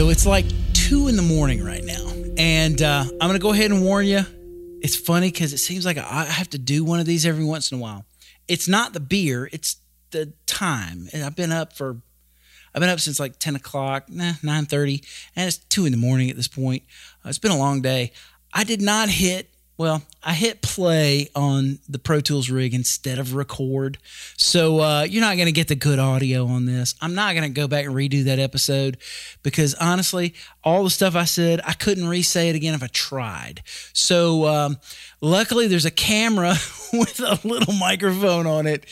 So it's like two in the morning right now, and uh, I'm gonna go ahead and warn you. It's funny because it seems like I have to do one of these every once in a while. It's not the beer; it's the time. And I've been up for, I've been up since like ten o'clock, nah, nine thirty, and it's two in the morning at this point. Uh, it's been a long day. I did not hit well, I hit play on the Pro Tools rig instead of record. So uh, you're not going to get the good audio on this. I'm not going to go back and redo that episode because honestly, all the stuff I said, I couldn't re say it again if I tried. So um, luckily, there's a camera with a little microphone on it.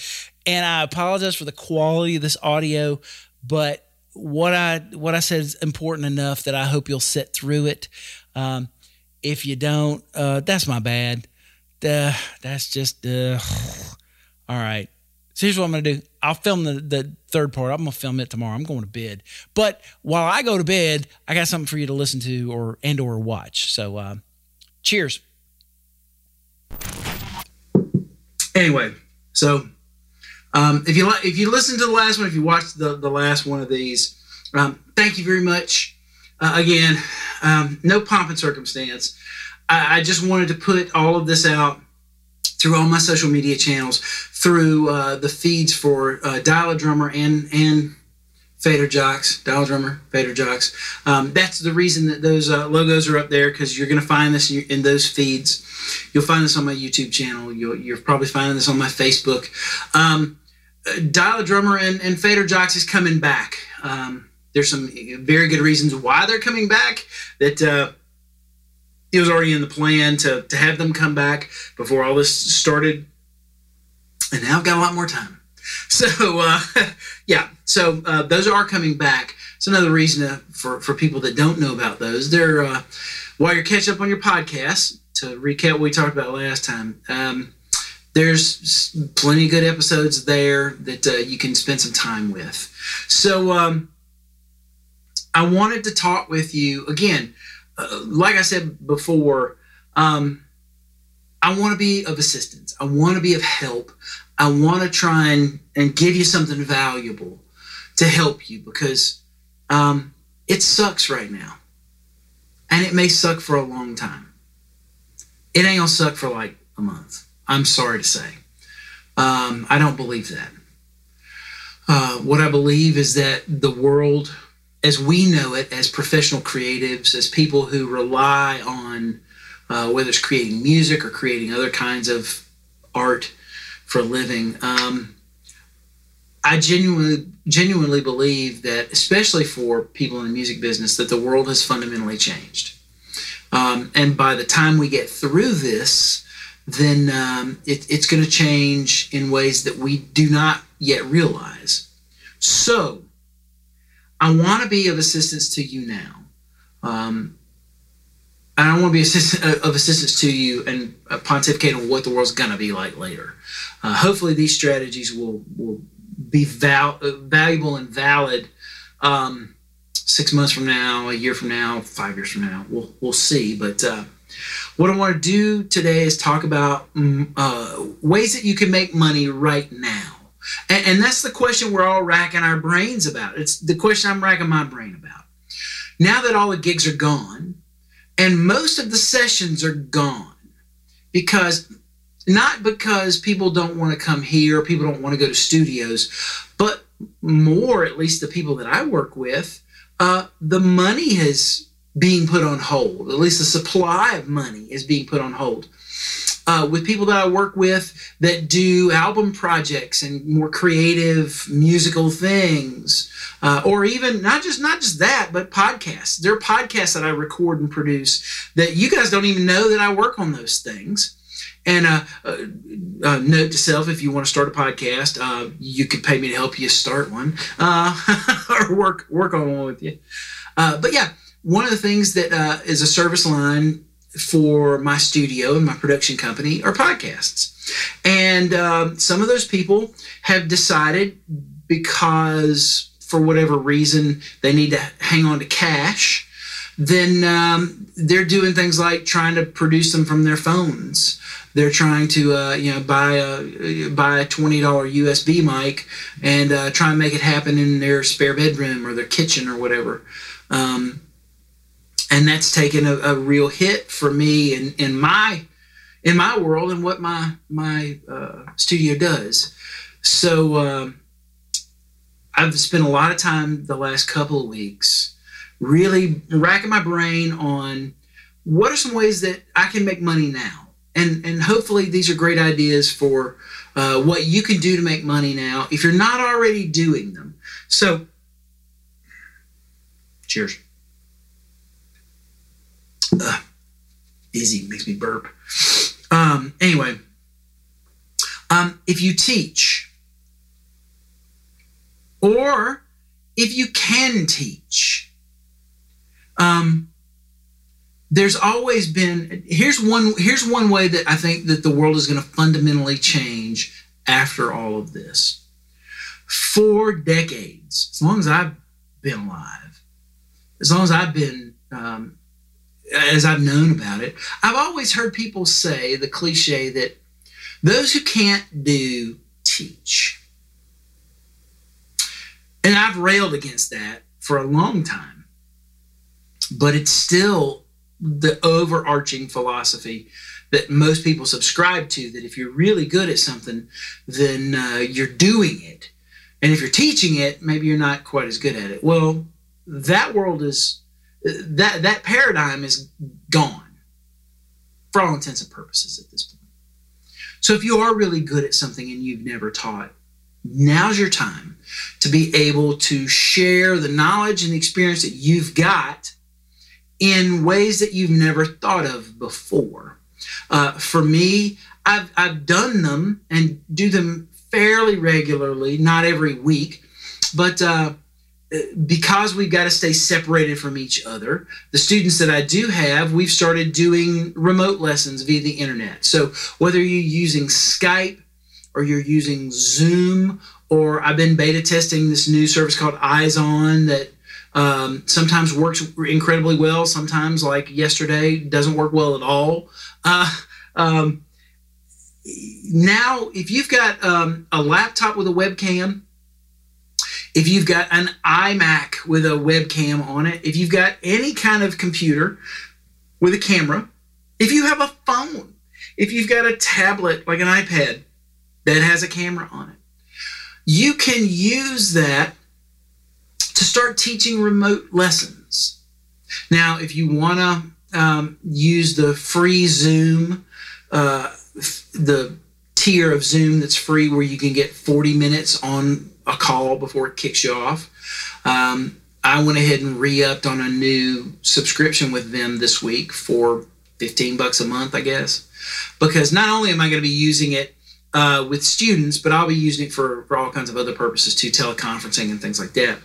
And I apologize for the quality of this audio, but what I what I said is important enough that I hope you'll sit through it. Um, if you don't, uh, that's my bad. Uh, that's just uh, all right. So here's what I'm gonna do. I'll film the, the third part. I'm gonna film it tomorrow. I'm going to bed. But while I go to bed, I got something for you to listen to or and or watch. So uh, cheers. Anyway, so um, if you like, if you listen to the last one, if you watched the the last one of these, um, thank you very much. Uh, again, um, no pomp and circumstance. I, I, just wanted to put all of this out through all my social media channels, through uh, the feeds for uh, Dial a Drummer and and Fader Jocks, Dial Drummer, Fader Jocks. Um, that's the reason that those uh, logos are up there because you're going to find this in those feeds. You'll find this on my YouTube channel. You'll, you're probably finding this on my Facebook. Um, Dial a Drummer and, and Fader Jocks is coming back. Um, there's some very good reasons why they're coming back. That uh, it was already in the plan to to have them come back before all this started, and now I've got a lot more time. So uh, yeah, so uh, those are coming back. It's another reason to, for for people that don't know about those. They're uh, while you're catching up on your podcast to recap what we talked about last time. Um, there's plenty of good episodes there that uh, you can spend some time with. So um, I wanted to talk with you again. Uh, like I said before, um, I want to be of assistance. I want to be of help. I want to try and, and give you something valuable to help you because um, it sucks right now. And it may suck for a long time. It ain't to suck for like a month. I'm sorry to say. Um, I don't believe that. Uh, what I believe is that the world as we know it as professional creatives, as people who rely on uh, whether it's creating music or creating other kinds of art for a living, um, I genuinely genuinely believe that, especially for people in the music business, that the world has fundamentally changed. Um, and by the time we get through this, then um, it, it's going to change in ways that we do not yet realize. So, I want to be of assistance to you now. Um, I want to be assist- uh, of assistance to you and pontificate on what the world's going to be like later. Uh, hopefully, these strategies will will be val- uh, valuable and valid um, six months from now, a year from now, five years from now. We'll we'll see. But uh, what I want to do today is talk about mm, uh, ways that you can make money right now. And, and that's the question we're all racking our brains about. It's the question I'm racking my brain about. Now that all the gigs are gone, and most of the sessions are gone, because not because people don't want to come here, people don't want to go to studios, but more, at least the people that I work with, uh, the money is being put on hold. At least the supply of money is being put on hold uh, with people that I work with that do album projects and more creative musical things, uh, or even not just not just that, but podcasts. There are podcasts that I record and produce that you guys don't even know that I work on those things. And uh, uh, uh, note to self: if you want to start a podcast, you could pay me to help you start one or work work on one with you. But yeah, one of the things that is a service line for my studio and my production company are podcasts. And uh, some of those people have decided because for whatever reason they need to hang on to cash then um, they're doing things like trying to produce them from their phones. They're trying to, uh, you know, buy a buy a twenty dollar USB mic and uh, try and make it happen in their spare bedroom or their kitchen or whatever. Um, and that's taken a, a, real hit for me in, in my in my world and what my my uh, studio does. So uh, I've spent a lot of time the last couple of weeks really racking my brain on what are some ways that I can make money now, and and hopefully these are great ideas for uh, what you can do to make money now if you're not already doing them. So, cheers. Ugh, busy makes me burp. Um, anyway, um, if you teach, or if you can teach, um, there's always been here's one here's one way that I think that the world is going to fundamentally change after all of this. For decades, as long as I've been alive, as long as I've been um, as I've known about it, I've always heard people say the cliche that those who can't do teach. And I've railed against that for a long time. But it's still the overarching philosophy that most people subscribe to that if you're really good at something, then uh, you're doing it. And if you're teaching it, maybe you're not quite as good at it. Well, that world is that that paradigm is gone for all intents and purposes at this point. So if you are really good at something and you've never taught, now's your time to be able to share the knowledge and the experience that you've got in ways that you've never thought of before. Uh, for me, I've, I've done them and do them fairly regularly, not every week, but uh, because we've got to stay separated from each other, the students that I do have, we've started doing remote lessons via the internet. So whether you're using Skype or you're using Zoom, or I've been beta testing this new service called Eyes On that um, sometimes works incredibly well, sometimes, like yesterday, doesn't work well at all. Uh, um, now, if you've got um, a laptop with a webcam, if you've got an iMac with a webcam on it, if you've got any kind of computer with a camera, if you have a phone, if you've got a tablet like an iPad that has a camera on it, you can use that to start teaching remote lessons. Now, if you want to um, use the free Zoom, uh, the tier of Zoom that's free where you can get 40 minutes on a call before it kicks you off. Um, I went ahead and re-upped on a new subscription with them this week for 15 bucks a month, I guess, because not only am I going to be using it uh, with students, but I'll be using it for, for all kinds of other purposes too, teleconferencing and things like that.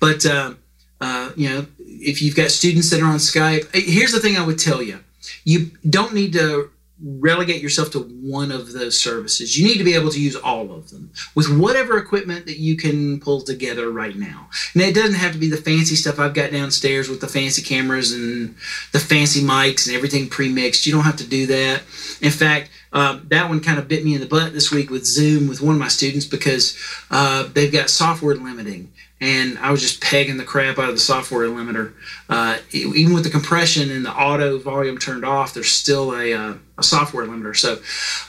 But uh, uh, you know, if you've got students that are on Skype, here's the thing I would tell you: you don't need to relegate yourself to one of those services. You need to be able to use all of them with whatever equipment that you can pull together right now. And it doesn't have to be the fancy stuff I've got downstairs with the fancy cameras and the fancy mics and everything pre-mixed. You don't have to do that. In fact, um, that one kind of bit me in the butt this week with Zoom with one of my students because uh, they've got software limiting and I was just pegging the crap out of the software limiter. Uh, even with the compression and the auto volume turned off, there's still a, uh, a software limiter. So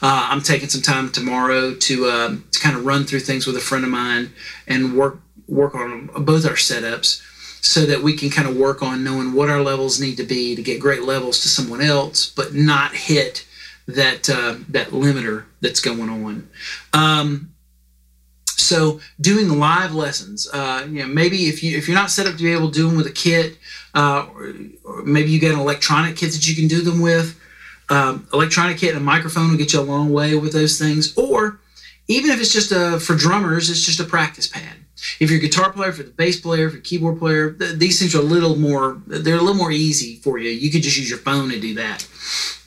uh, I'm taking some time tomorrow to um, to kind of run through things with a friend of mine and work work on both our setups so that we can kind of work on knowing what our levels need to be to get great levels to someone else, but not hit that uh, that limiter that's going on. Um, so doing live lessons, uh, you know, maybe if you if you're not set up to be able to do them with a kit, uh, or, or, maybe you get an electronic kit that you can do them with. Um, electronic kit and a microphone will get you a long way with those things. Or even if it's just a for drummers, it's just a practice pad. If you're a guitar player, for the bass player, for keyboard player, th- these things are a little more they're a little more easy for you. You could just use your phone to do that.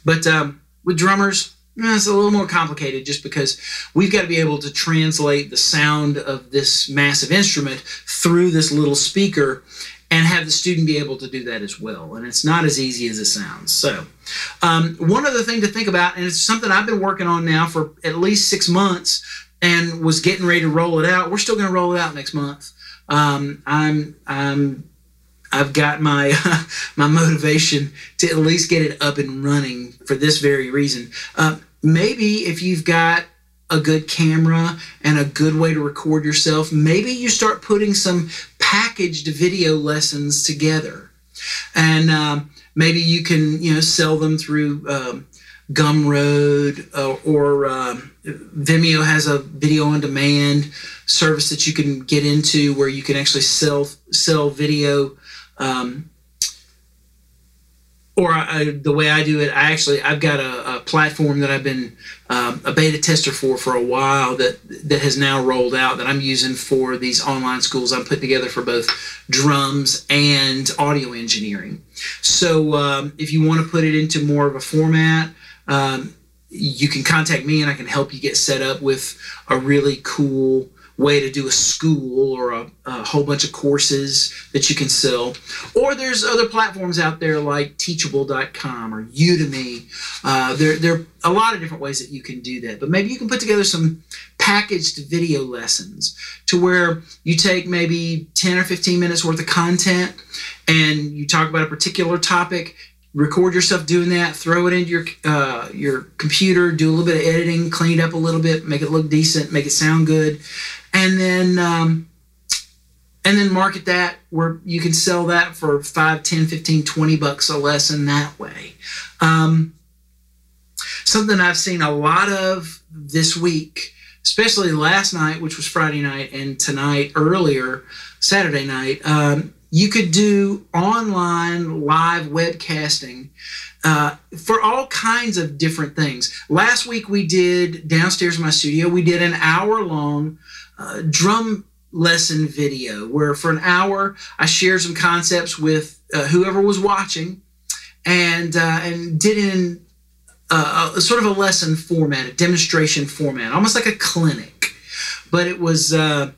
But um, with drummers, it's a little more complicated just because we've got to be able to translate the sound of this massive instrument through this little speaker and have the student be able to do that as well. And it's not as easy as it sounds. So, um, one other thing to think about, and it's something I've been working on now for at least six months and was getting ready to roll it out. We're still going to roll it out next month. Um, I'm, I'm, I've got my my motivation to at least get it up and running for this very reason. Uh, maybe if you've got a good camera and a good way to record yourself, maybe you start putting some packaged video lessons together, and um, maybe you can you know sell them through um, Gumroad uh, or um, Vimeo has a video on demand service that you can get into where you can actually sell sell video. Um, or I, the way I do it, I actually I've got a, a platform that I've been um, a beta tester for for a while that that has now rolled out that I'm using for these online schools I'm putting together for both drums and audio engineering. So um, if you want to put it into more of a format, um, you can contact me and I can help you get set up with a really cool way to do a school or a, a, whole bunch of courses that you can sell. Or there's other platforms out there like teachable.com or Udemy. Uh, there, there are a lot of different ways that you can do that. But maybe you can put together some packaged video lessons to where you take maybe 10 or 15 minutes worth of content and you talk about a particular topic record yourself doing that throw it into your uh, your computer do a little bit of editing clean it up a little bit make it look decent make it sound good and then um, and then market that where you can sell that for 5 10 15 20 bucks a lesson that way um, something i've seen a lot of this week especially last night which was friday night and tonight earlier saturday night um, you could do online live webcasting uh, for all kinds of different things. Last week we did downstairs in my studio, we did an hour long uh, drum lesson video where for an hour I shared some concepts with uh, whoever was watching and uh, and did in uh, a, sort of a lesson format, a demonstration format, almost like a clinic. But it was uh,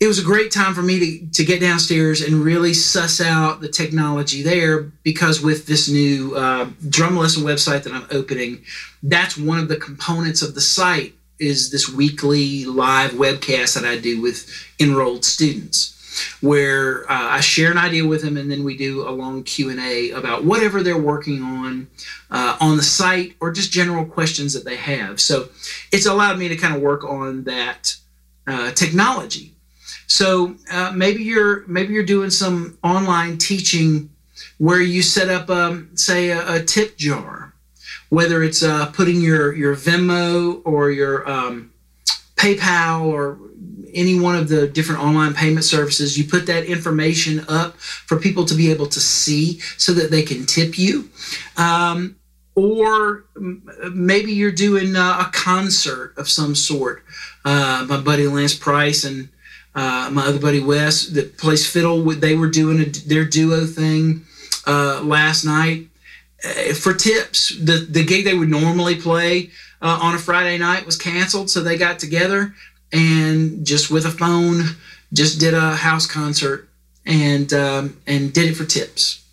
it was a great time for me to, to get downstairs and really suss out the technology there because with this new uh, drum lesson website that I'm opening, that's one of the components of the site is this weekly live webcast that I do with enrolled students where uh, I share an idea with them and then we do a long Q&A about whatever they're working on uh, on the site or just general questions that they have. So it's allowed me to kind of work on that uh, technology. So uh, maybe you're maybe you're doing some online teaching where you set up, um, say, a, a tip jar whether it's uh, putting your your Venmo or your um, PayPal or any one of the different online payment services, you put that information up for people to be able to see so that they can tip you. Um, or maybe you're doing uh, a concert of some sort. Uh, my buddy Lance Price and uh, my other buddy Wes that plays fiddle, they were doing a, their duo thing uh, last night for tips. The the gig they would normally play uh, on a Friday night was canceled, so they got together and just with a phone, just did a house concert and um, and did it for tips.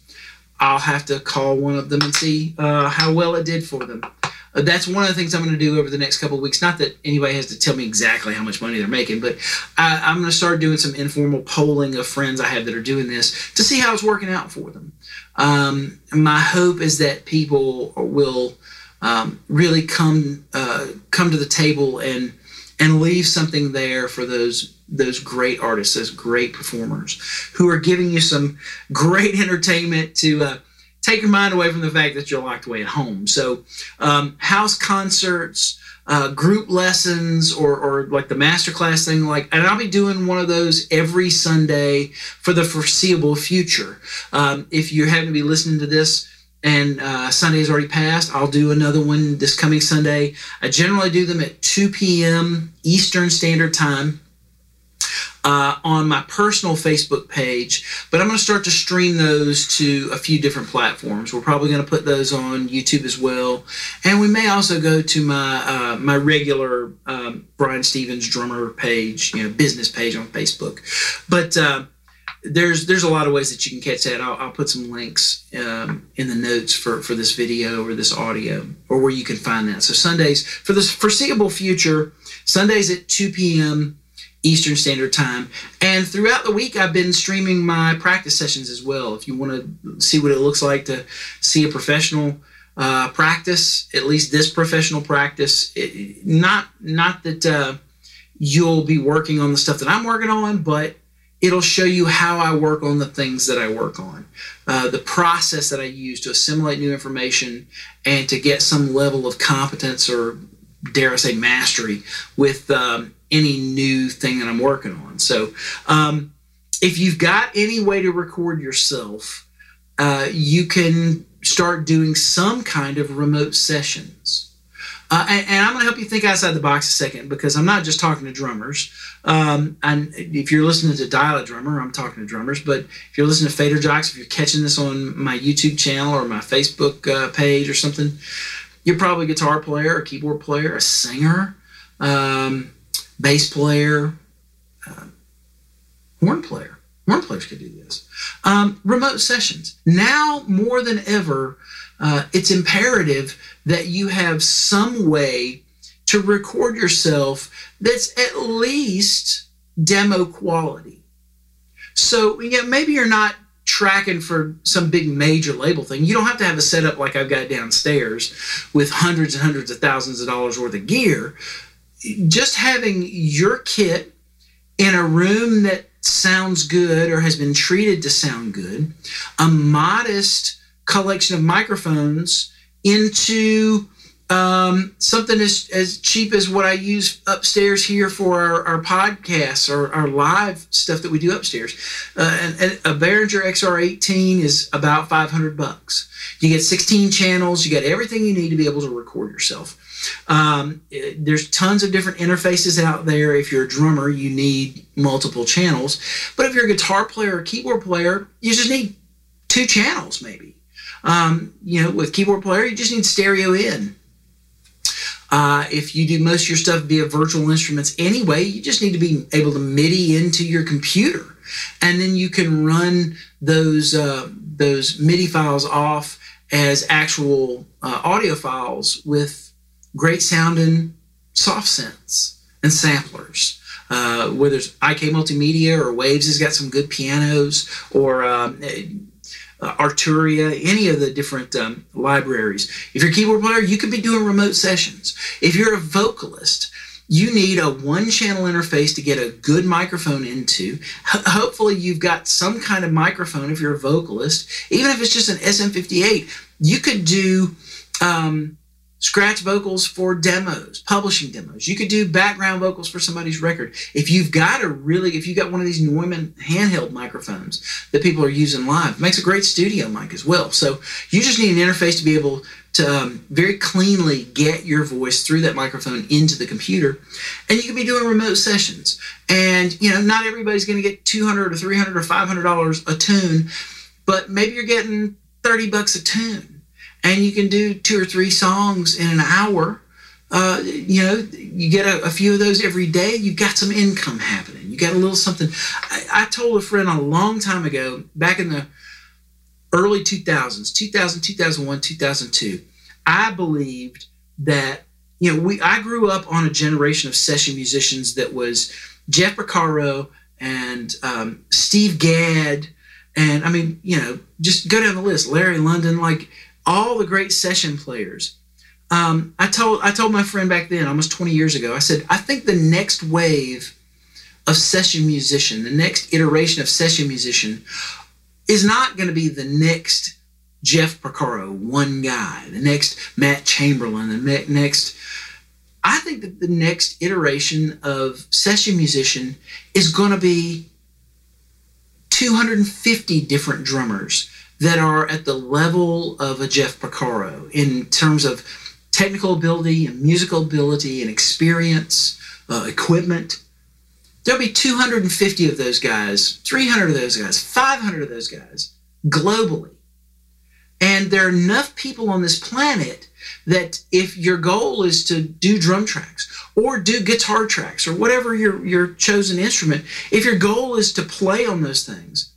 I'll have to call one of them and see uh, how well it did for them. Uh, that's one of the things I'm going to do over the next couple of weeks. Not that anybody has to tell me exactly how much money they're making, but I, I'm going to start doing some informal polling of friends I have that are doing this to see how it's working out for them. Um, my hope is that people will um, really come uh, come to the table and and leave something there for those those great artists, those great performers who are giving you some great entertainment to uh, take your mind away from the fact that you're locked away at home. So, um, house concerts, uh, group lessons, or, or like the masterclass thing, like, and I'll be doing one of those every Sunday for the foreseeable future. Um, if you happen to be listening to this, and uh, Sunday has already passed. I'll do another one this coming Sunday. I generally do them at 2 p.m. Eastern Standard Time uh, on my personal Facebook page, but I'm going to start to stream those to a few different platforms. We're probably going to put those on YouTube as well, and we may also go to my uh, my regular um, Brian Stevens drummer page, you know, business page on Facebook. But uh, there's there's a lot of ways that you can catch that. I'll, I'll put some links um, in the notes for for this video or this audio or where you can find that. So Sundays for the foreseeable future, Sundays at 2 p.m. Eastern Standard Time, and throughout the week I've been streaming my practice sessions as well. If you want to see what it looks like to see a professional uh, practice, at least this professional practice, it, not not that uh, you'll be working on the stuff that I'm working on, but it'll show you how I work on the things that I work on, uh, the process that I use to assimilate new information and to get some level of competence or, dare I say, mastery with um, any new thing that I'm working on. So, um, if you've got any way to record yourself, uh, you can start doing some kind of remote sessions. Uh, and, and, I'm going to help you think outside the box a second because I'm not just talking to drummers. Um, and if you're listening to Dial a Drummer, I'm talking to drummers. But if you're listening to Fader Jocks, if you're catching this on my YouTube channel or my Facebook uh, page or something, you're probably a guitar player, a keyboard player, a singer, um, bass player, uh, horn player. Horn players could do this. Um, remote sessions. Now more than ever, uh, it's imperative that you have some way to record yourself that's at least demo quality. So, yeah, maybe you're not tracking for some big major label thing. You don't have to have a setup like I've got downstairs with hundreds and hundreds of thousands of dollars worth of gear. Just having your kit in a room that sounds good or has been treated to sound good, a modest collection of microphones into um, something as, as cheap as what I use upstairs here for our, our podcasts or our live stuff that we do upstairs. Uh, and, and a Behringer XR18 is about 500 bucks. You get 16 channels, you get everything you need to be able to record yourself. Um, it, there's tons of different interfaces out there. If you're a drummer, you need multiple channels. But if you're a guitar player or keyboard player, you just need two channels, maybe. Um, you know, with keyboard player, you just need stereo in. Uh, if you do most of your stuff via virtual instruments anyway, you just need to be able to MIDI into your computer, and then you can run those uh, those MIDI files off as actual uh, audio files with great sounding soft synths and samplers. Uh, whether it's IK Multimedia or Waves has got some good pianos, or um, uh, Arturia, any of the different um, libraries. If you're a keyboard player, you could be doing remote sessions. If you're a vocalist, you need a one channel interface to get a good microphone into. H- hopefully, you've got some kind of microphone if you're a vocalist. Even if it's just an SM58, you could do um, scratch vocals for demos, publishing demos. You could do background vocals for somebody's record. If you've got a really, if you've got one of these Neumann handheld microphones that people are using live, makes a great studio mic as well. So you just need an interface to be able to um, very cleanly get your voice through that microphone into the computer, and you can be doing remote sessions. And you know, not everybody's going to get two hundred or three hundred or five hundred dollars a tune, but maybe you're getting thirty bucks a tune and you can do two or three songs in an hour. Uh, you know, you get a, a, few of those every day. You've got some income happening. You got a little something. I, I told a friend a long time ago, back in the early 2000s, 2000, 2001, 2002, I believed that you know we I grew up on a generation of session musicians that was Jeff Porcaro and um, Steve Gadd, and I mean you know just go down the list, Larry Londin, like all the great session players. Um, I told I told my friend back then, almost 20 years ago, I said, I think the next wave of session musician, the next iteration of session musician, is not going to be the next Jeff Porcaro, one guy, the next Matt Chamberlain, the next. I think that the next iteration of session musician is going to be 250 different drummers that are at the level of a Jeff Porcaro in terms of technical ability and musical ability and experience, uh, equipment. There'll be 250 of those guys, 300 of those guys, 500 of those guys globally. And there are enough people on this planet that if your goal is to do drum tracks or do guitar tracks or whatever your, your chosen instrument, if your goal is to play on those things,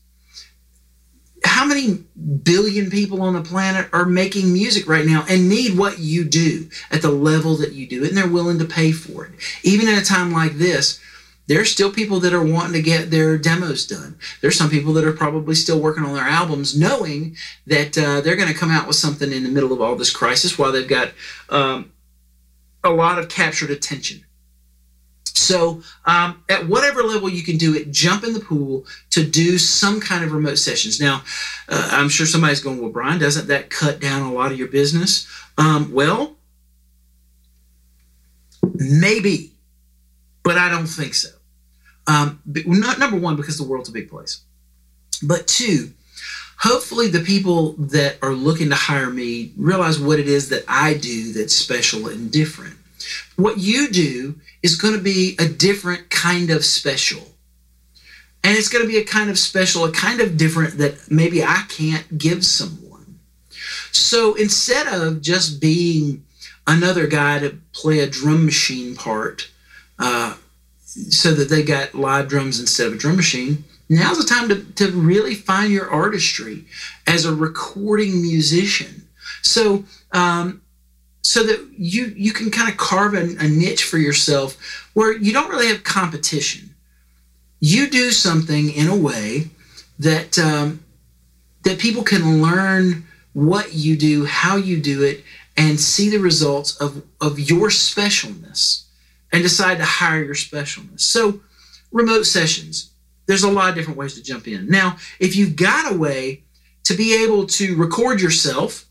many billion people on the planet are making music right now and need what you do at the level that you do it, and they're willing to pay for it. Even in a time like this, there's still people that are wanting to get their demos done. There's some people that are probably still working on their albums, knowing that uh, they're going to come out with something in the middle of all this crisis while they've got um, a lot of captured attention. So, um, at whatever level you can do it, jump in the pool to do some kind of remote sessions. Now, uh, I'm sure somebody's going, Well, Brian, doesn't that cut down a lot of your business? Um, well, maybe, but I don't think so. Um, not number one because the world's a big place, but two, hopefully the people that are looking to hire me realize what it is that I do that's special and different. What you do is going to be a different kind of special. And it's going to be a kind of special, a kind of different that maybe I can't give someone. So instead of just being another guy to play a drum machine part, uh, so that they got live drums instead of a drum machine. Now's the time to, to really find your artistry as a recording musician. So, um, so that you you can kind of carve a, a niche for yourself where you don't really have competition. You do something in a way that um, that people can learn what you do, how you do it, and see the results of, of your specialness and decide to hire your specialness. So, remote sessions, there's a lot of different ways to jump in. Now, if you've got a way to be able to record yourself,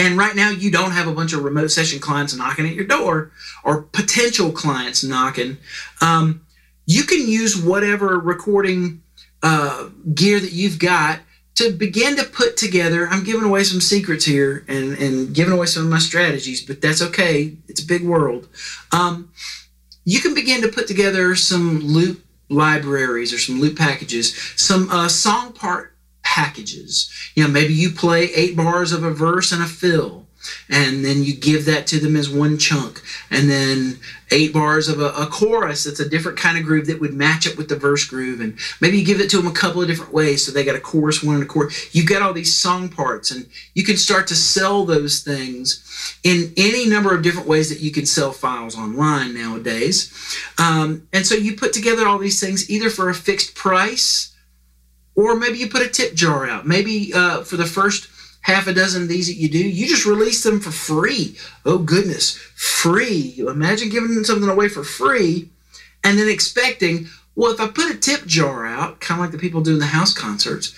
and right now you don't have a bunch of remote session clients knocking at your door or potential clients knocking, um, you can use whatever recording uh, gear that you've got to begin to put together. I'm giving away some secrets here and, and giving away some of my strategies, but that's okay. It's a big world. Um, you can begin to put together some loop libraries or some loop packages, some uh, song part packages. You know, maybe you play eight bars of a verse and a fill and then you give that to them as one chunk. And then eight bars of a, a, chorus that's a different kind of groove that would match up with the verse groove. And maybe you give it to them a couple of different ways. So they got a chorus one and a chorus. You've got all these song parts and you can start to sell those things in any number of different ways that you can sell files online nowadays. Um, and so you put together all these things either for a fixed price or maybe you put a tip jar out maybe uh, for the first half a dozen of these that you do, you just release them for free. Oh, goodness, free. Imagine giving something away for free and then expecting, well, if I put a tip jar out, kind of like the people do in the house concerts,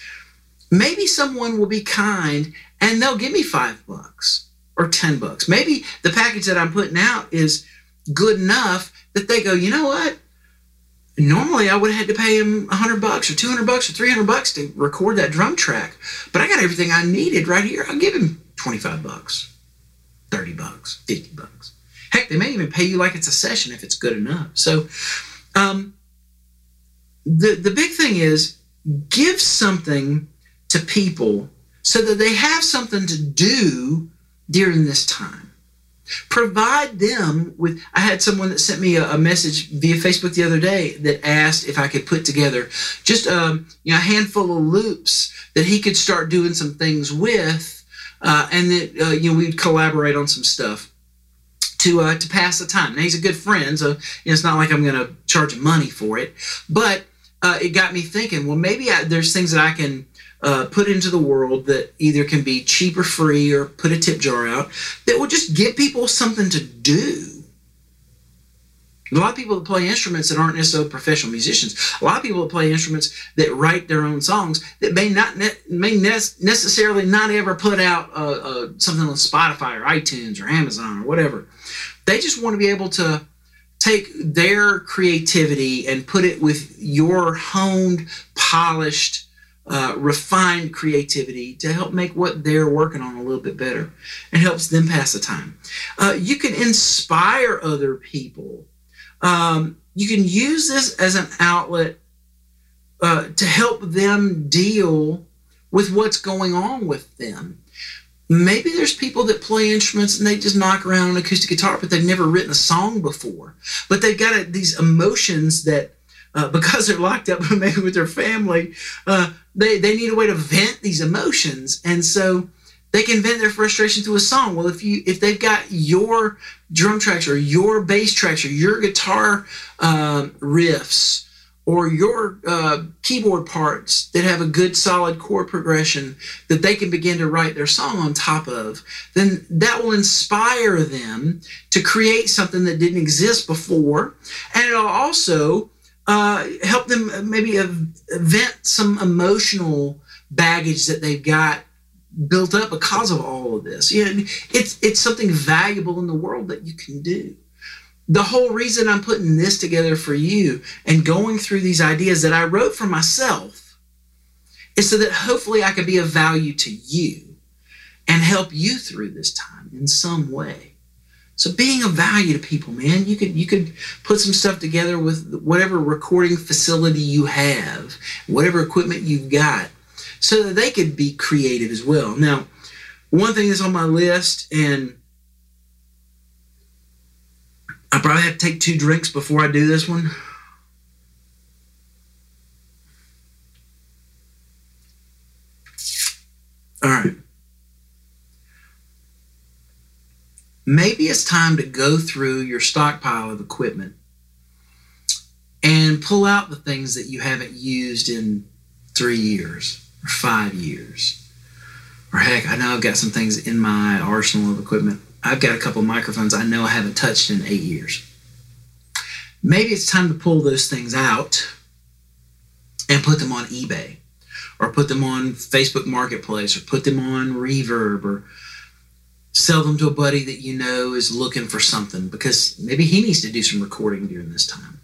maybe someone will be kind and they'll give me five bucks or 10 bucks. Maybe the package that I'm putting out is good enough that they go, you know what? Normally I would have had to pay him 100 bucks or 200 bucks or 300 bucks to record that drum track. But I got everything I needed right here. I'll give him 25 bucks, 30 bucks, 50 bucks. Heck, they may even pay you like it's a session if it's good enough. So, um, the the big thing is give something to people so that they have something to do during this time provide them with i had someone that sent me a, a, message via facebook the other day that asked if i could put together just um, you know, a handful of loops that he could start doing some things with uh, and that uh, you know we'd collaborate on some stuff to uh, to pass the time. Now he's a good friend so you know, it's not like i'm going to charge money for it but uh, it got me thinking well maybe I, there's things that i can uh, put into the world that either can be cheap or free or put a tip jar out that will just give people something to do. A lot of people that play instruments that aren't necessarily professional musicians. A lot of people that play instruments that write their own songs that may not ne- may ne- necessarily not ever put out uh, uh, something on Spotify or iTunes or Amazon or whatever. They just want to be able to take their creativity and put it with your honed, polished uh, refined creativity to help make what they're working on a little bit better and helps them pass the time. Uh, you can inspire other people. Um, you can use this as an outlet uh, to help them deal with what's going on with them. Maybe there's people that play instruments and they just knock around an acoustic guitar, but they've never written a song before. But they've got a, these emotions that uh, because they're locked up maybe with their family, uh, they they need a way to vent these emotions, and so they can vent their frustration through a song. Well, if you if they've got your drum tracks or your bass tracks or your guitar uh, riffs or your uh, keyboard parts that have a good solid chord progression that they can begin to write their song on top of, then that will inspire them to create something that didn't exist before. And it'll also uh, help them maybe vent some emotional baggage that they've got built up because of all of this. You know, it's it's something valuable in the world that you can do the whole reason I'm putting this together for you and going through these ideas that I wrote for myself is so that hopefully I can be of value to you and help you through this time in some way. So being of value to people, man, you could you could put some stuff together with whatever recording facility you have, whatever equipment you've got, so that they could be creative as well. Now, one thing that's on my list and I probably have to take two drinks before I do this one. All right. Maybe it's time to go through your stockpile of equipment and pull out the things that you haven't used in three years or five years. Or heck, I know I've got some things in my arsenal of equipment I've got a couple microphones I know I haven't touched in eight years. Maybe it's time to pull those things out and put them on eBay or put them on Facebook Marketplace or put them on Reverb or sell them to a buddy that you know is looking for something because maybe he needs to do some recording during this time.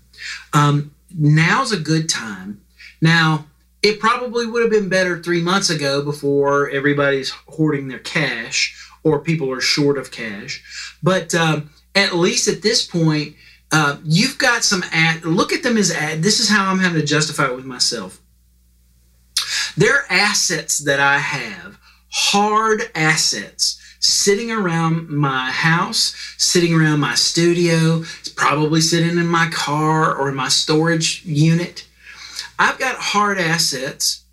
Um, now's a good time. Now, it probably would have been better three months ago before everybody's hoarding their cash or people are short of cash. But uh, at least at this point, uh, you've got some ad. Look at them as ad. This is how I'm having to justify it with myself. They're assets that I have, hard assets sitting around my house, sitting around my studio, probably sitting in my car or in my storage unit. I've got hard assets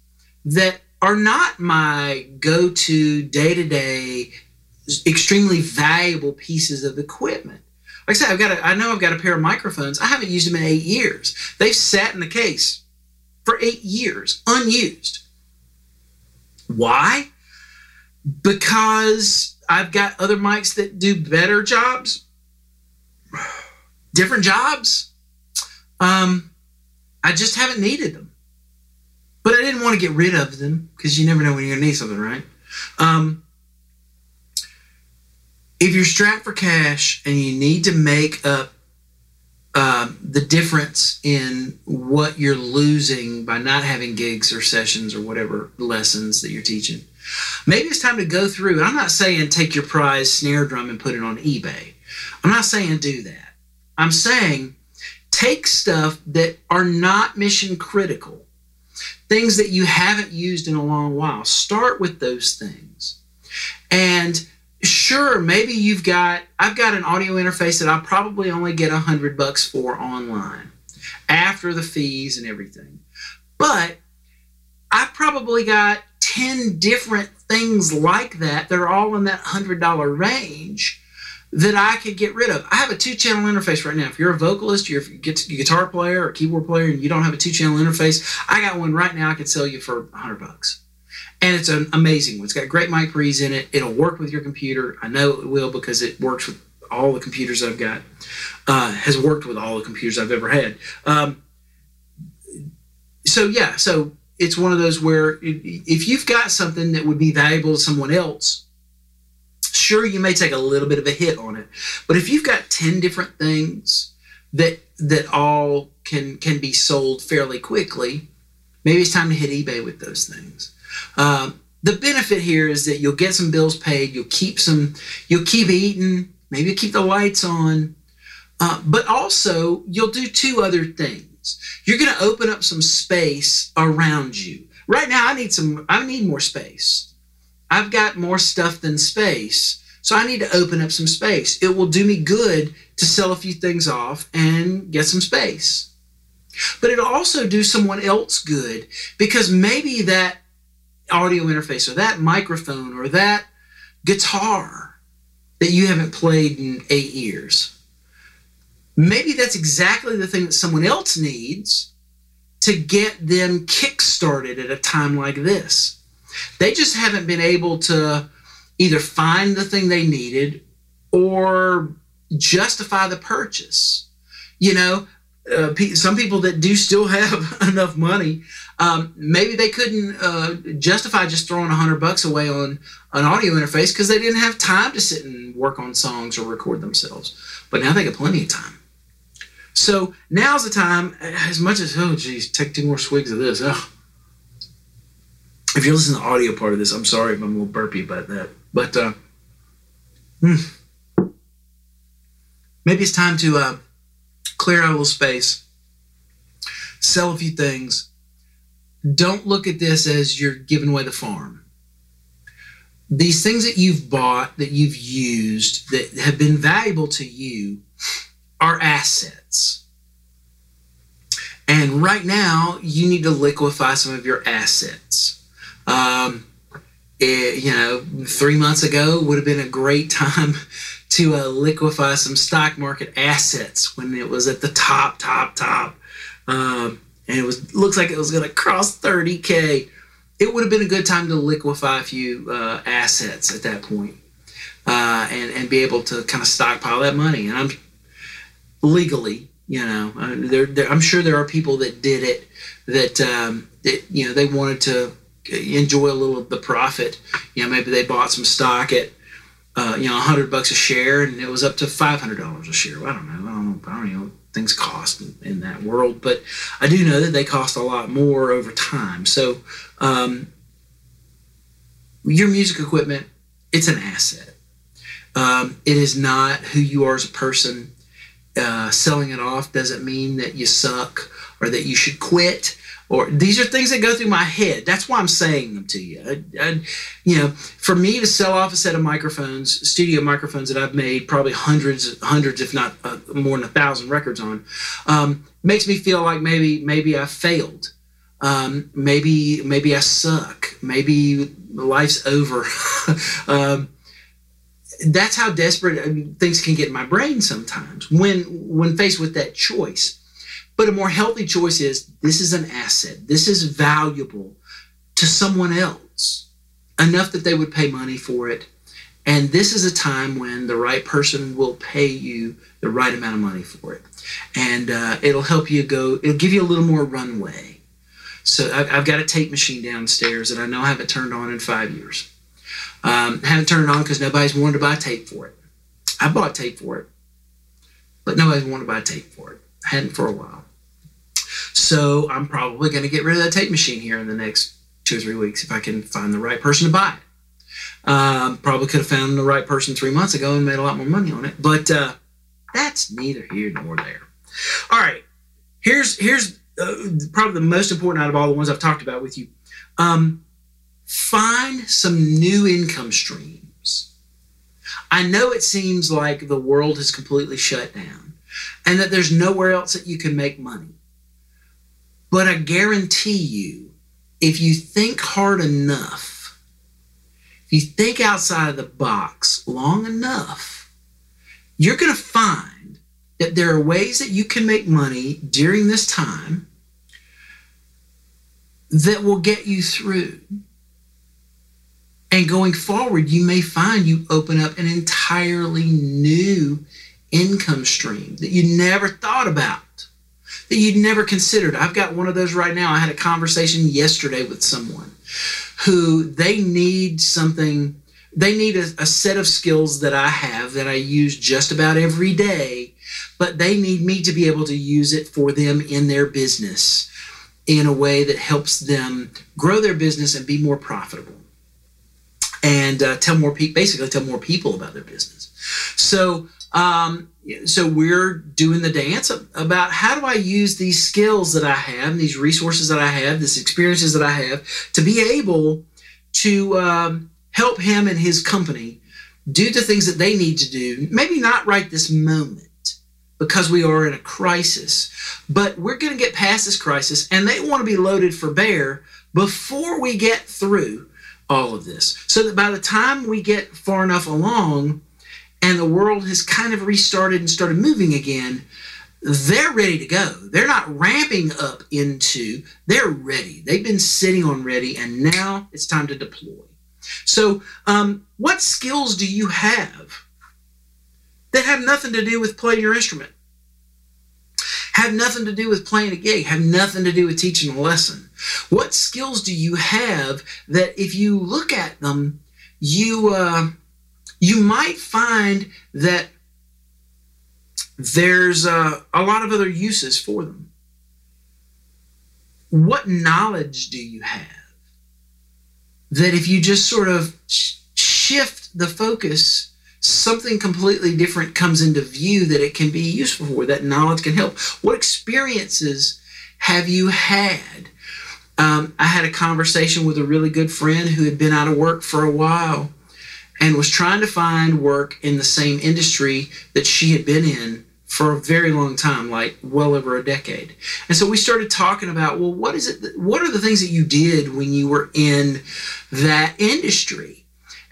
that are not my go to day to day extremely valuable pieces of equipment. Like I said, I've got a, I know I've got a pair of microphones. I haven't used them in eight years. They've sat in the case for eight years, unused. Why? Because I've got other mics that do better jobs, different jobs. Um, I just haven't needed them. But I didn't want to get rid of them because you never know when you're to need something, right? Um, if you're strapped for cash and you need to make up uh, the difference in what you're losing by not having gigs or sessions or whatever lessons that you're teaching, maybe it's time to go through. I'm not saying take your prize snare drum and put it on eBay. I'm not saying do that. I'm saying take stuff that are not mission critical, things that you haven't used in a long while. Start with those things. And sure maybe you've got i've got an audio interface that i'll probably only get a hundred bucks for online after the fees and everything but i've probably got 10 different things like that that are all in that hundred dollar range that i could get rid of i have a two channel interface right now if you're a vocalist you're a guitar player or keyboard player and you don't have a two channel interface i got one right now i could sell you for a 100 bucks and it's an amazing one. It's got great mic pre's in it. It'll work with your computer. I know it will because it works with all the computers I've got. Uh, has worked with all the computers I've ever had. Um, so yeah, so it's one of those where if you've got something that would be valuable to someone else, sure you may take a little bit of a hit on it. But if you've got ten different things that that all can can be sold fairly quickly, maybe it's time to hit eBay with those things. Um, the benefit here is that you'll get some bills paid. You'll keep some. You'll keep eating. Maybe you'll keep the lights on. Uh, but also, you'll do two other things. You're going to open up some space around you. Right now, I need some. I need more space. I've got more stuff than space. So I need to open up some space. It will do me good to sell a few things off and get some space. but it'll also do someone else good because maybe that audio interface or that microphone or that guitar that you haven't played in eight years, maybe that's exactly the thing that someone else needs to get them kick started at a time like this. They just haven't been able to either find the thing they needed or justify the purchase. You know, uh, some people that do still have enough money, um, maybe they couldn't uh, justify just throwing a hundred bucks away on an audio interface because they didn't have time to sit and work on songs or record themselves. But now they got plenty of time. So now's the time. As much as oh geez, take two more swigs of this. Ugh. If you're listening to the audio part of this, I'm sorry if I'm a little burpy about that. But uh, hmm. maybe it's time to uh, clear out a little space, sell a few things. Don't look at this as you're giving away the farm. These things that you've bought, that you've used, that have been valuable to you, are assets. And right now, you need to liquefy some of your assets. Um, it, you know, three months ago would have been a great time to uh, liquefy some stock market assets when it was at the top, top, top. Um, and it was looks like it was going to cross 30k. It would have been a good time to liquefy a few uh, assets at that point, uh, and and be able to kind of stockpile that money. And I'm legally, you know, uh, there, there, I'm sure there are people that did it that um, that you know they wanted to enjoy a little of the profit. You know, maybe they bought some stock at uh, you know, hundred bucks a share, and it was up to five hundred dollars a share. I don't know. I don't know. I don't know. Things cost in, in, that world, but I do know that they cost a lot more over time. So, um, your music equipment, it's an asset. Um, it is not who you are as a person. Uh, selling it off doesn't mean that you suck or that you should quit or these are things that go through my head. That's why I'm saying them to you. I, I, you know, for me to sell off a set of microphones, studio microphones that I've made probably hundreds, hundreds, if not uh, more than a thousand records on, um, makes me feel like maybe maybe I failed. Um, maybe maybe I suck. Maybe life's over. um, that's how desperate mean, things can get in my brain sometimes when when faced with that choice. But a more healthy choice is this is an asset. This is valuable to someone else enough that they would pay money for it. And this is a time when the right person will pay you the right amount of money for it. And uh, it'll help you go, it'll give you a little more runway. So I've, I've, got a tape machine downstairs that I know I haven't turned on in five years. Um, haven't turned it on because nobody's wanted to buy tape for it. I bought tape for it, but nobody's wanted to buy tape for it. I hadn't for a while. So I'm probably going to get rid of that tape machine here in the next two or three weeks if I can find the right person to buy it. Um, probably could have found the right person three months ago and made a lot more money on it, but uh, that's neither here nor there. All right, here's here's uh, probably the most important out of all the ones I've talked about with you. Um, find some new income streams. I know it seems like the world has completely shut down and that there's nowhere else that you can make money. But I guarantee you, if you think hard enough, if you think outside of the box long enough, you're going to find that there are ways that you can make money during this time that will get you through. And going forward, you may find you open up an entirely new income stream that you never thought about that you'd never considered. I've got one of those right now. I had a conversation yesterday with someone who they need something, they need a, a set of skills that I have that I use just about every day, but they need me to be able to use it for them in their business in a way that helps them grow their business and be more profitable and uh, tell more people basically tell more people about their business so um, so we're doing the dance about how do I use these skills that I have, these resources that I have, these experiences that I have to be able to um, help him and his company do the things that they need to do. Maybe not right this moment, because we are in a crisis. But we're going to get past this crisis, and they want to be loaded for bear before we get through all of this. So that by the time we get far enough along and the world has kind of restarted and started moving again, they're ready to go. They're not ramping up into, they're ready. They've been sitting on ready, and now it's time to deploy. So, um, what skills do you have that have nothing to do with playing your instrument? Have nothing to do with playing a gig, have nothing to do with teaching a lesson. What skills do you have that if you look at them, you uh, you might find that there's uh, a lot of other uses for them. What knowledge do you have that if you just sort of sh- shift the focus, something completely different comes into view that it can be useful for, that knowledge can help? What experiences have you had? Um, I had a conversation with a really good friend who had been out of work for a while and was trying to find work in the same industry that she had been in for a very long time, like well over a decade. And so we started talking about, well, what is it? That, what are the things that you did when you were in that industry?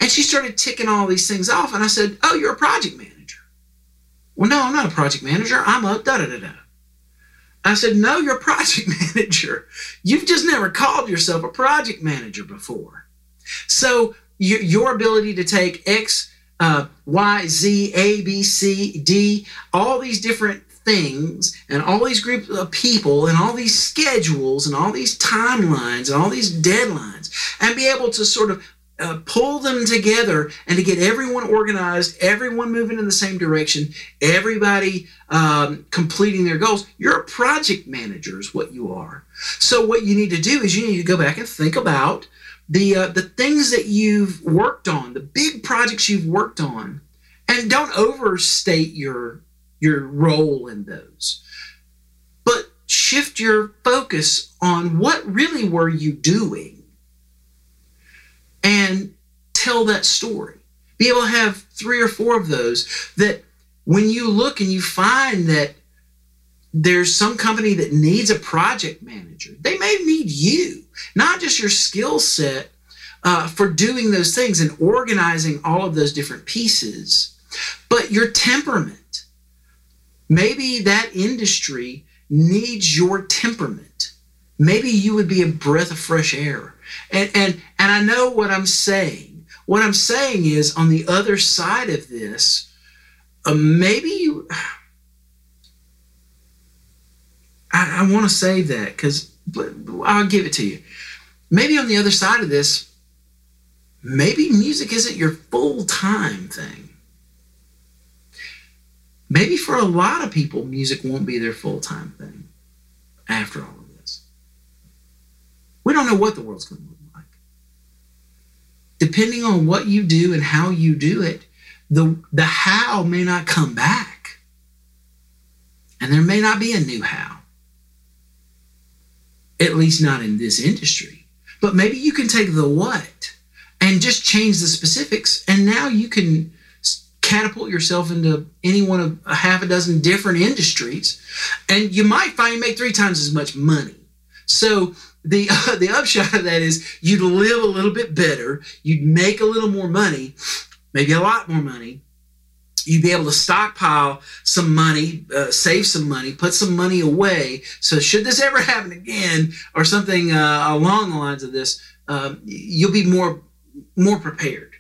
And she started ticking all these things off. And I said, oh, you're a project manager. Well, no, I'm not a project manager. I'm a da da da da. I said, no, you're a project manager. You've just never called yourself a project manager before. So your, your ability to take X uh, Y, Z, A, B, C, D, all these different things and all these groups of people and all these schedules and all these timelines and all these deadlines and be able to sort of uh, pull them together and to get everyone organized, everyone moving in the same direction, everybody um, completing their goals. You're a project manager, is what you are. So, what you need to do is you need to go back and think about the uh, the things that you've worked on, the big projects you've worked on, and don't overstate your your role in those. But shift your focus on what really were you doing and tell that story. Be able to have three or four of those that when you look and you find that there's some company that needs a project manager, they may need you not just your skill set uh, for doing those things and organizing all of those different pieces, but your temperament. Maybe that industry needs your temperament. Maybe you would be a breath of fresh air. And, and, and I know what I'm saying. What I'm saying is, on the other side of this, uh, maybe you. I, I want to say that because I'll give it to you. Maybe on the other side of this, maybe music isn't your full time thing. Maybe for a lot of people, music won't be their full time thing after all. We don't know what the world's going to look like. Depending on what you do and how you do it, the, the how may not come back. And there may not be a new how at least not in this industry. But maybe you can take the what and just change the specifics, and now you can catapult yourself into any one of a half a dozen different industries, and you might find you make three times as much money. So the uh, the upshot of that is you'd live a little bit better, you'd make a little more money, maybe a lot more money, you'd be able to stockpile some money, uh, save some money, put some money away. So should this ever happen again, or something uh, along the lines of this, um, you'll be more more prepared.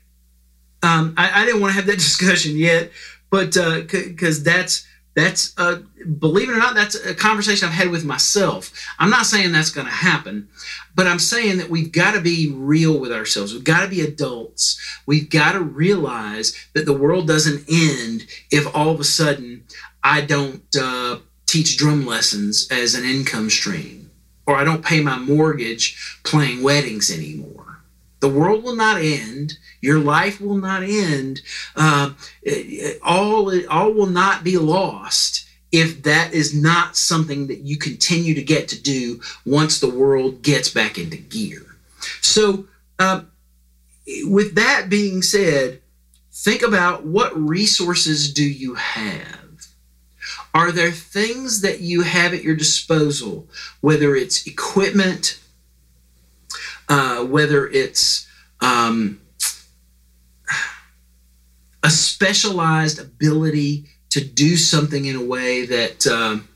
Um, I, I, didn't want to have that discussion yet, but because uh, that's that's uh, believe it or not, that's a conversation I've had with myself. I'm not saying that's going to happen, but I'm saying that we've got to be real with ourselves. We've got to be adults. We've got to realize that the world doesn't end if all of a sudden I don't uh, teach drum lessons as an income stream, or I don't pay my mortgage playing weddings anymore. The world will not end your life will not end. Uh, all, all will not be lost if that is not something that you continue to get to do once the world gets back into gear. So, uh, with that being said, think about what resources do you have? Are there things that you have at your disposal, whether it's equipment, uh, whether it's um, a specialized ability to do something in a way that um,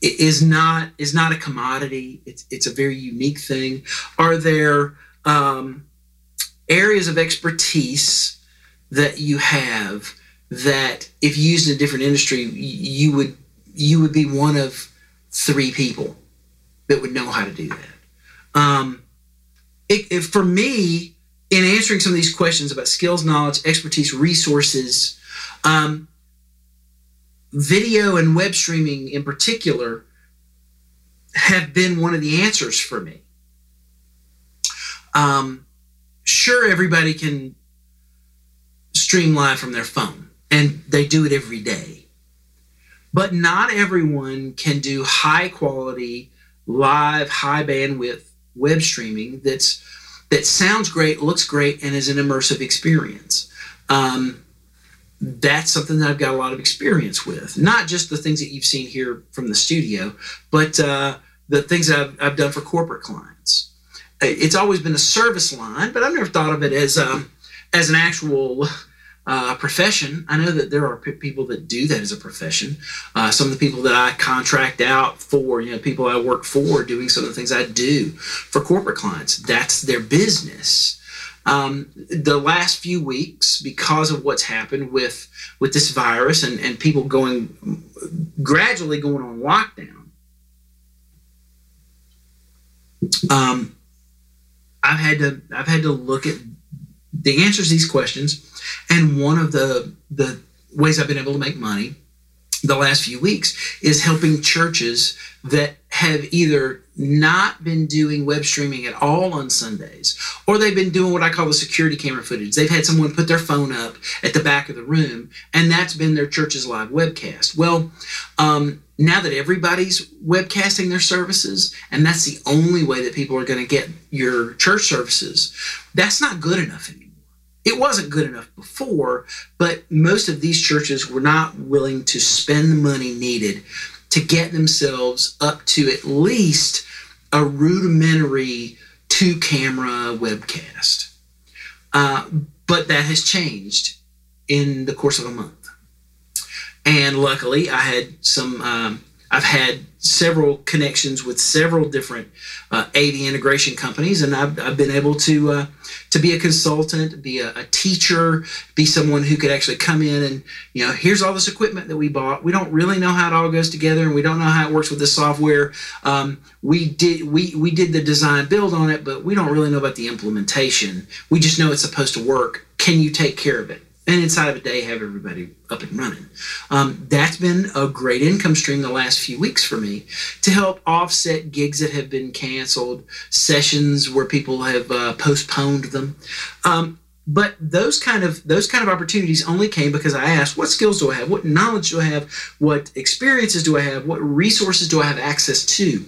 is not is not a commodity. It's it's a very unique thing. Are there um, areas of expertise that you have that, if used in a different industry, you would you would be one of three people that would know how to do that. Um, it, it, for me, in answering some of these questions about skills, knowledge, expertise, resources, um, video and web streaming in particular have been one of the answers for me. Um, sure, everybody can stream live from their phone, and they do it every day. But not everyone can do high quality, live, high bandwidth web streaming that's that sounds great, looks great, and is an immersive experience. Um, that's something that I've got a lot of experience with. Not just the things that you've seen here from the studio, but uh, the things I've, I've, done for corporate clients. It's always been a service line, but I've never thought of it as um, as an actual uh, profession. I know that there are p- people that do that as a profession. Uh, some of the people that I contract out for, you know, people I work for, doing some of the things I do for corporate clients. That's their business. Um, the last few weeks, because of what's happened with with this virus and, and people going gradually going on lockdown, um, I've had to I've had to look at the answers to these questions and one of the the ways I've been able to make money the last few weeks is helping churches that have either not been doing web streaming at all on Sundays, or they've been doing what I call the security camera footage. They've had someone put their phone up at the back of the room, and that's been their church's live webcast. Well, um, now that everybody's webcasting their services, and that's the only way that people are going to get your church services, that's not good enough anymore. It wasn't good enough before, but most of these churches were not willing to spend the money needed to get themselves up to at least a rudimentary two camera webcast. Uh, but that has changed in the course of a month. And luckily, I had some um, I've had several connections with several different uh, AV integration companies, and I've, I've been able to uh, to be a consultant, be a, a, teacher, be someone who could actually come in and you know, here's all this equipment that we bought. We don't really know how it all goes together, and we don't know how it works with the software. Um, we did we we did the design build on it, but we don't really know about the implementation. We just know it's supposed to work. Can you take care of it? And inside of a day have everybody up and running. Um, that's been a great income stream the last few weeks for me to help offset gigs that have been canceled, sessions where people have uh, postponed them. Um, but those kind of those kind of opportunities only came because I asked, what skills do I have? What knowledge do I have? What experiences do I have? What resources do I have access to?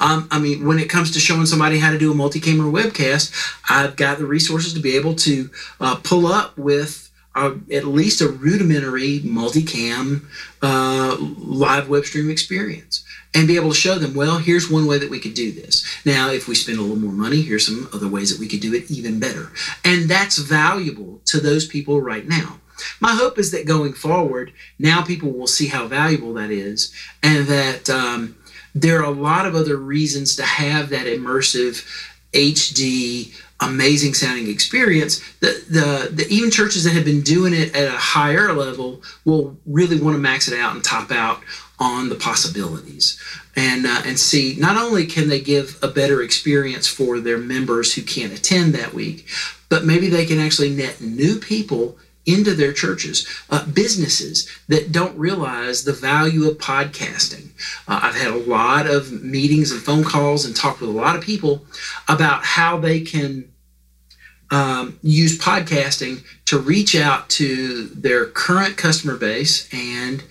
Um, I mean, when it comes to showing somebody how to do a multi-camera webcast, I've got the resources to be able to uh, pull up with uh, at least a rudimentary multicam uh, live web stream experience and be able to show them, well, here's one way that we could do this. Now, if we spend a little more money, here's some other ways that we could do it even better. And that's valuable to those people right now. My hope is that going forward, now people will see how valuable that is and that um, there are a lot of other reasons to have that immersive HD amazing sounding experience. The, the the even churches that have been doing it at a higher level will really want to max it out and top out on the possibilities. And uh, and see not only can they give a better experience for their members who can't attend that week but maybe they can actually net new people into their churches, uh, businesses that don't realize the value of podcasting. Uh, I've had a lot of meetings and phone calls and talked with a lot of people about how they can um, use podcasting to reach out to their current customer base and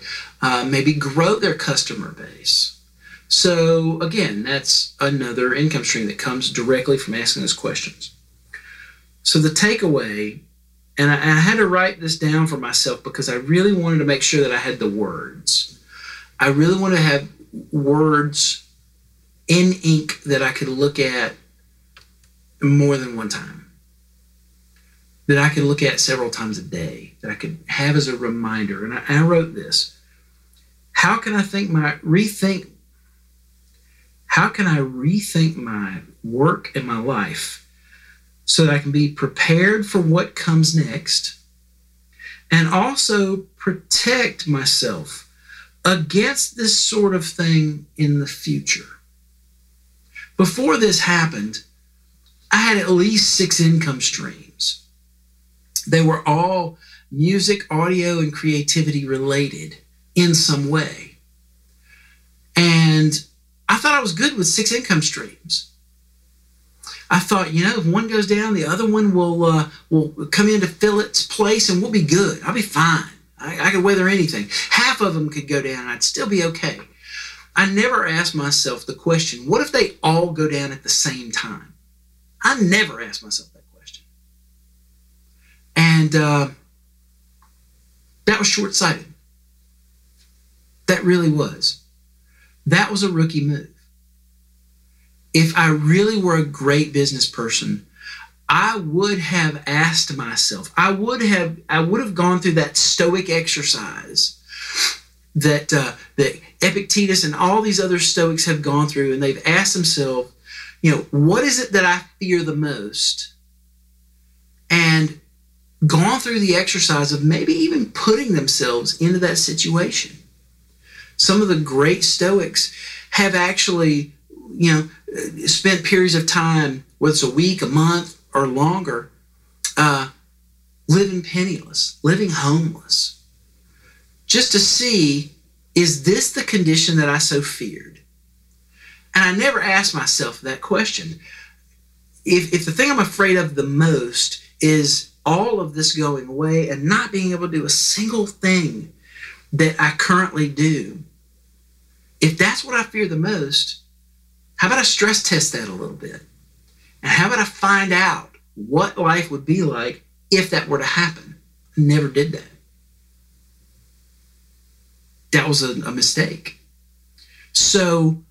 uh, maybe grow their customer base. So, again, that's another income stream that comes directly from asking those questions. So, the takeaway and I, I had to write this down for myself because I really wanted to make sure that I had the words. I really wanted to have words in ink that I could look at more than one time, that I could look at several times a day, that I could have as a reminder. And I, I wrote this. How can I think my rethink? How can I rethink my work and my life so that I can be prepared for what comes next and also protect myself against this sort of thing in the future? Before this happened, I had at least six income streams. They were all music, audio, and creativity related in some way. And I thought I was good with six income streams. I thought, you know, if one goes down, the other one will uh, will come in to fill its place, and we'll be good. I'll be fine. I, I could weather anything. Half of them could go down, I'd still be okay. I never asked myself the question, what if they all go down at the same time? I never asked myself that question. And uh, that was short sighted. That really was. That was a rookie move. If I really were a great business person, I would have asked myself, I would have, I would have gone through that stoic exercise that uh, that Epictetus and all these other Stoics have gone through, and they've asked themselves, you know, what is it that I fear the most? And gone through the exercise of maybe even putting themselves into that situation. Some of the great Stoics have actually, you know, spent periods of time, whether it's a week, a month, or longer, uh, living penniless, living homeless, just to see is this the condition that I so feared? And I never asked myself that question. If, if the thing I'm afraid of the most is all of this going away and not being able to do a single thing that I currently do, if that's what I fear the most, how about I stress test that a little bit? And how about I find out what life would be like if that were to happen? I never did that. That was a, a mistake. So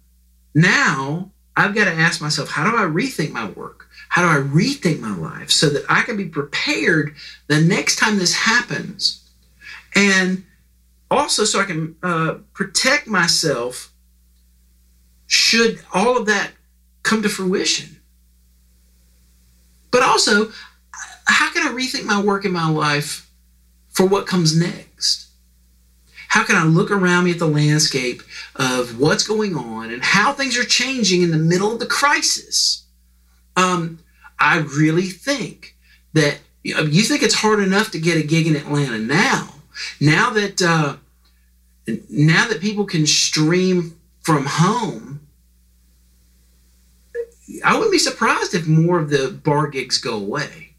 now I've got to ask myself, how do I rethink my work? How do I rethink my life so that I can be prepared the next time this happens? And also so I can uh, protect myself should all of that come to fruition. But also, how can I rethink my work in my life for what comes next? How can I look around me at the landscape of what's going on and how things are changing in the middle of the crisis? Um, I really think that you, know, you think it's hard enough to get a gig in Atlanta now. Now that uh, now that people can stream from home, I wouldn't be surprised if more of the bar gigs go away.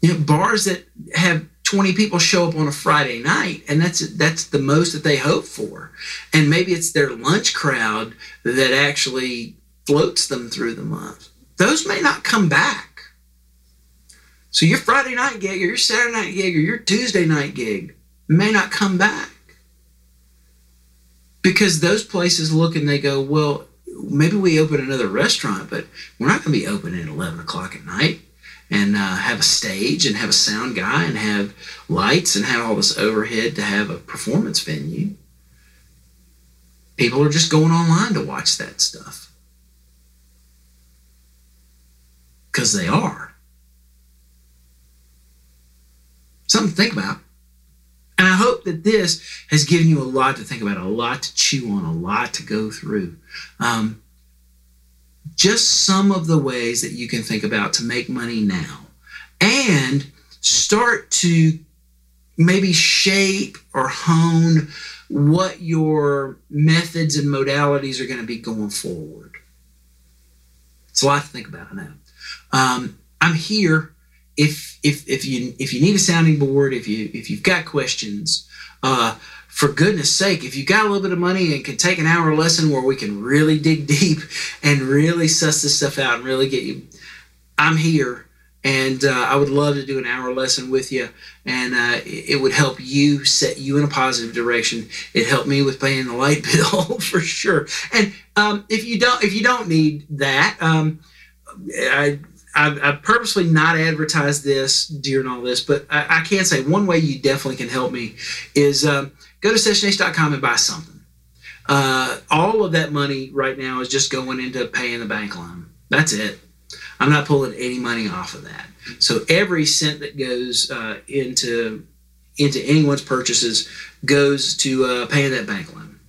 You know, bars that have 20 people show up on a Friday night, and that's that's the most that they hope for. And maybe it's their lunch crowd that actually floats them through the month. Those may not come back. So your Friday night gig or your Saturday night gig or your Tuesday night gig may not come back. Because those places look and they go, well, maybe we open another restaurant, but we're not going to be open at 11 o'clock at night and uh, have a stage and have a sound guy and have lights and have all this overhead to have a performance venue. People are just going online to watch that stuff. Because they are. Something to think about. And I hope that this has given you a lot to think about, a lot to chew on, a lot to go through. Um, just some of the ways that you can think about to make money now and start to maybe shape or hone what your methods and modalities are going to be going forward. It's a lot to think about now. Um, I'm here if if if you if you need a sounding board, if you if you've got questions, uh, for goodness sake, if you got a little bit of money and can take an hour lesson where we can really dig deep and really suss this stuff out and really get you, I'm here and uh, I would love to do an hour lesson with you, and uh, it would help you set you in a positive direction. It helped me with paying the light bill for sure. And um, if you don't, if you don't need that, um, I, I've, I've, purposely not advertised this during all this, but I, I, can say one way you definitely can help me is um, go to sessionh.com and buy something. Uh, all of that money right now is just going into paying the bank loan. That's it. I'm not pulling any money off of that. So every cent that goes uh, into into anyone's purchases goes to uh, paying that bank loan.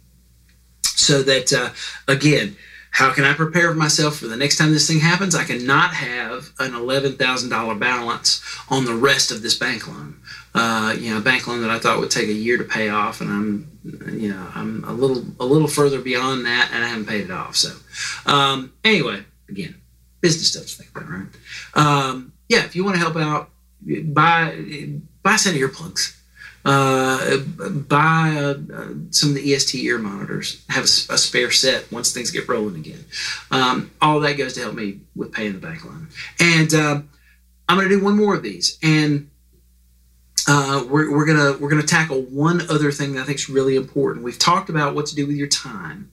So that uh, again, how can I prepare myself for the next time this thing happens? I cannot have an eleven thousand dollar balance on the rest of this bank loan. Uh, you know, a bank loan that I thought would take a year to pay off, and I'm, you know, I'm a little a little further beyond that, and I haven't paid it off. So, um, anyway, again, business stuff think about, right? Um, yeah, if you want to help out, buy buy a set of earplugs. Uh, buy uh, some of the EST ear monitors. Have a, a, spare set once things get rolling again. Um, all that goes to help me with paying the bank loan. And uh, I'm going to do one more of these, and uh, we're, we're gonna we're gonna tackle one other thing that I think is really important. We've talked about what to do with your time.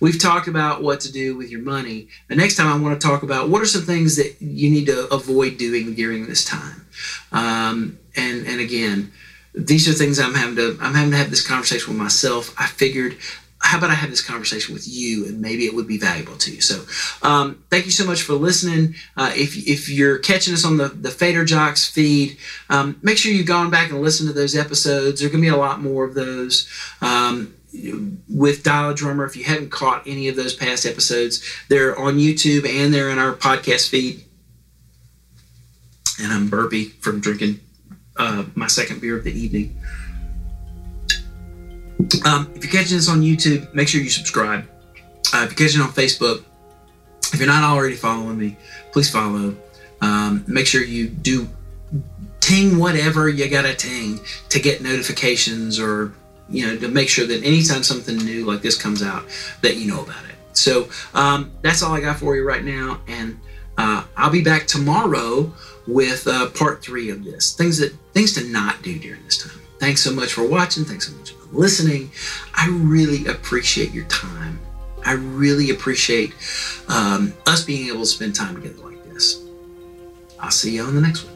We've talked about what to do with your money. The next time I want to talk about what are some things that you need to avoid doing during this time. Um, and and again, these are things I'm having to I'm having to have this conversation with myself. I figured how about I have this conversation with you and maybe it would be valuable to you. So, um, thank you so much for listening. Uh, if, if you're catching us on the, the Fader Jocks feed, um, make sure you've gone back and listened to those episodes. There going to be a lot more of those. Um, with Dial a Drummer, if you haven't caught any of those past episodes, they're on YouTube and they're in our podcast feed. And I'm burpy from drinking uh, my second beer of the evening. Um, if you're catching this on YouTube, make sure you subscribe. Uh, if you're catching on Facebook, if you're not already following me, please follow. Um, make sure you do ting whatever you gotta ting to get notifications or you know to make sure that anytime something new like this comes out that you know about it so um, that's all i got for you right now and uh, i'll be back tomorrow with uh, part three of this things that things to not do during this time thanks so much for watching thanks so much for listening. I really appreciate your time. I really appreciate um, us being able to spend time together like this. I'll see you on the next one.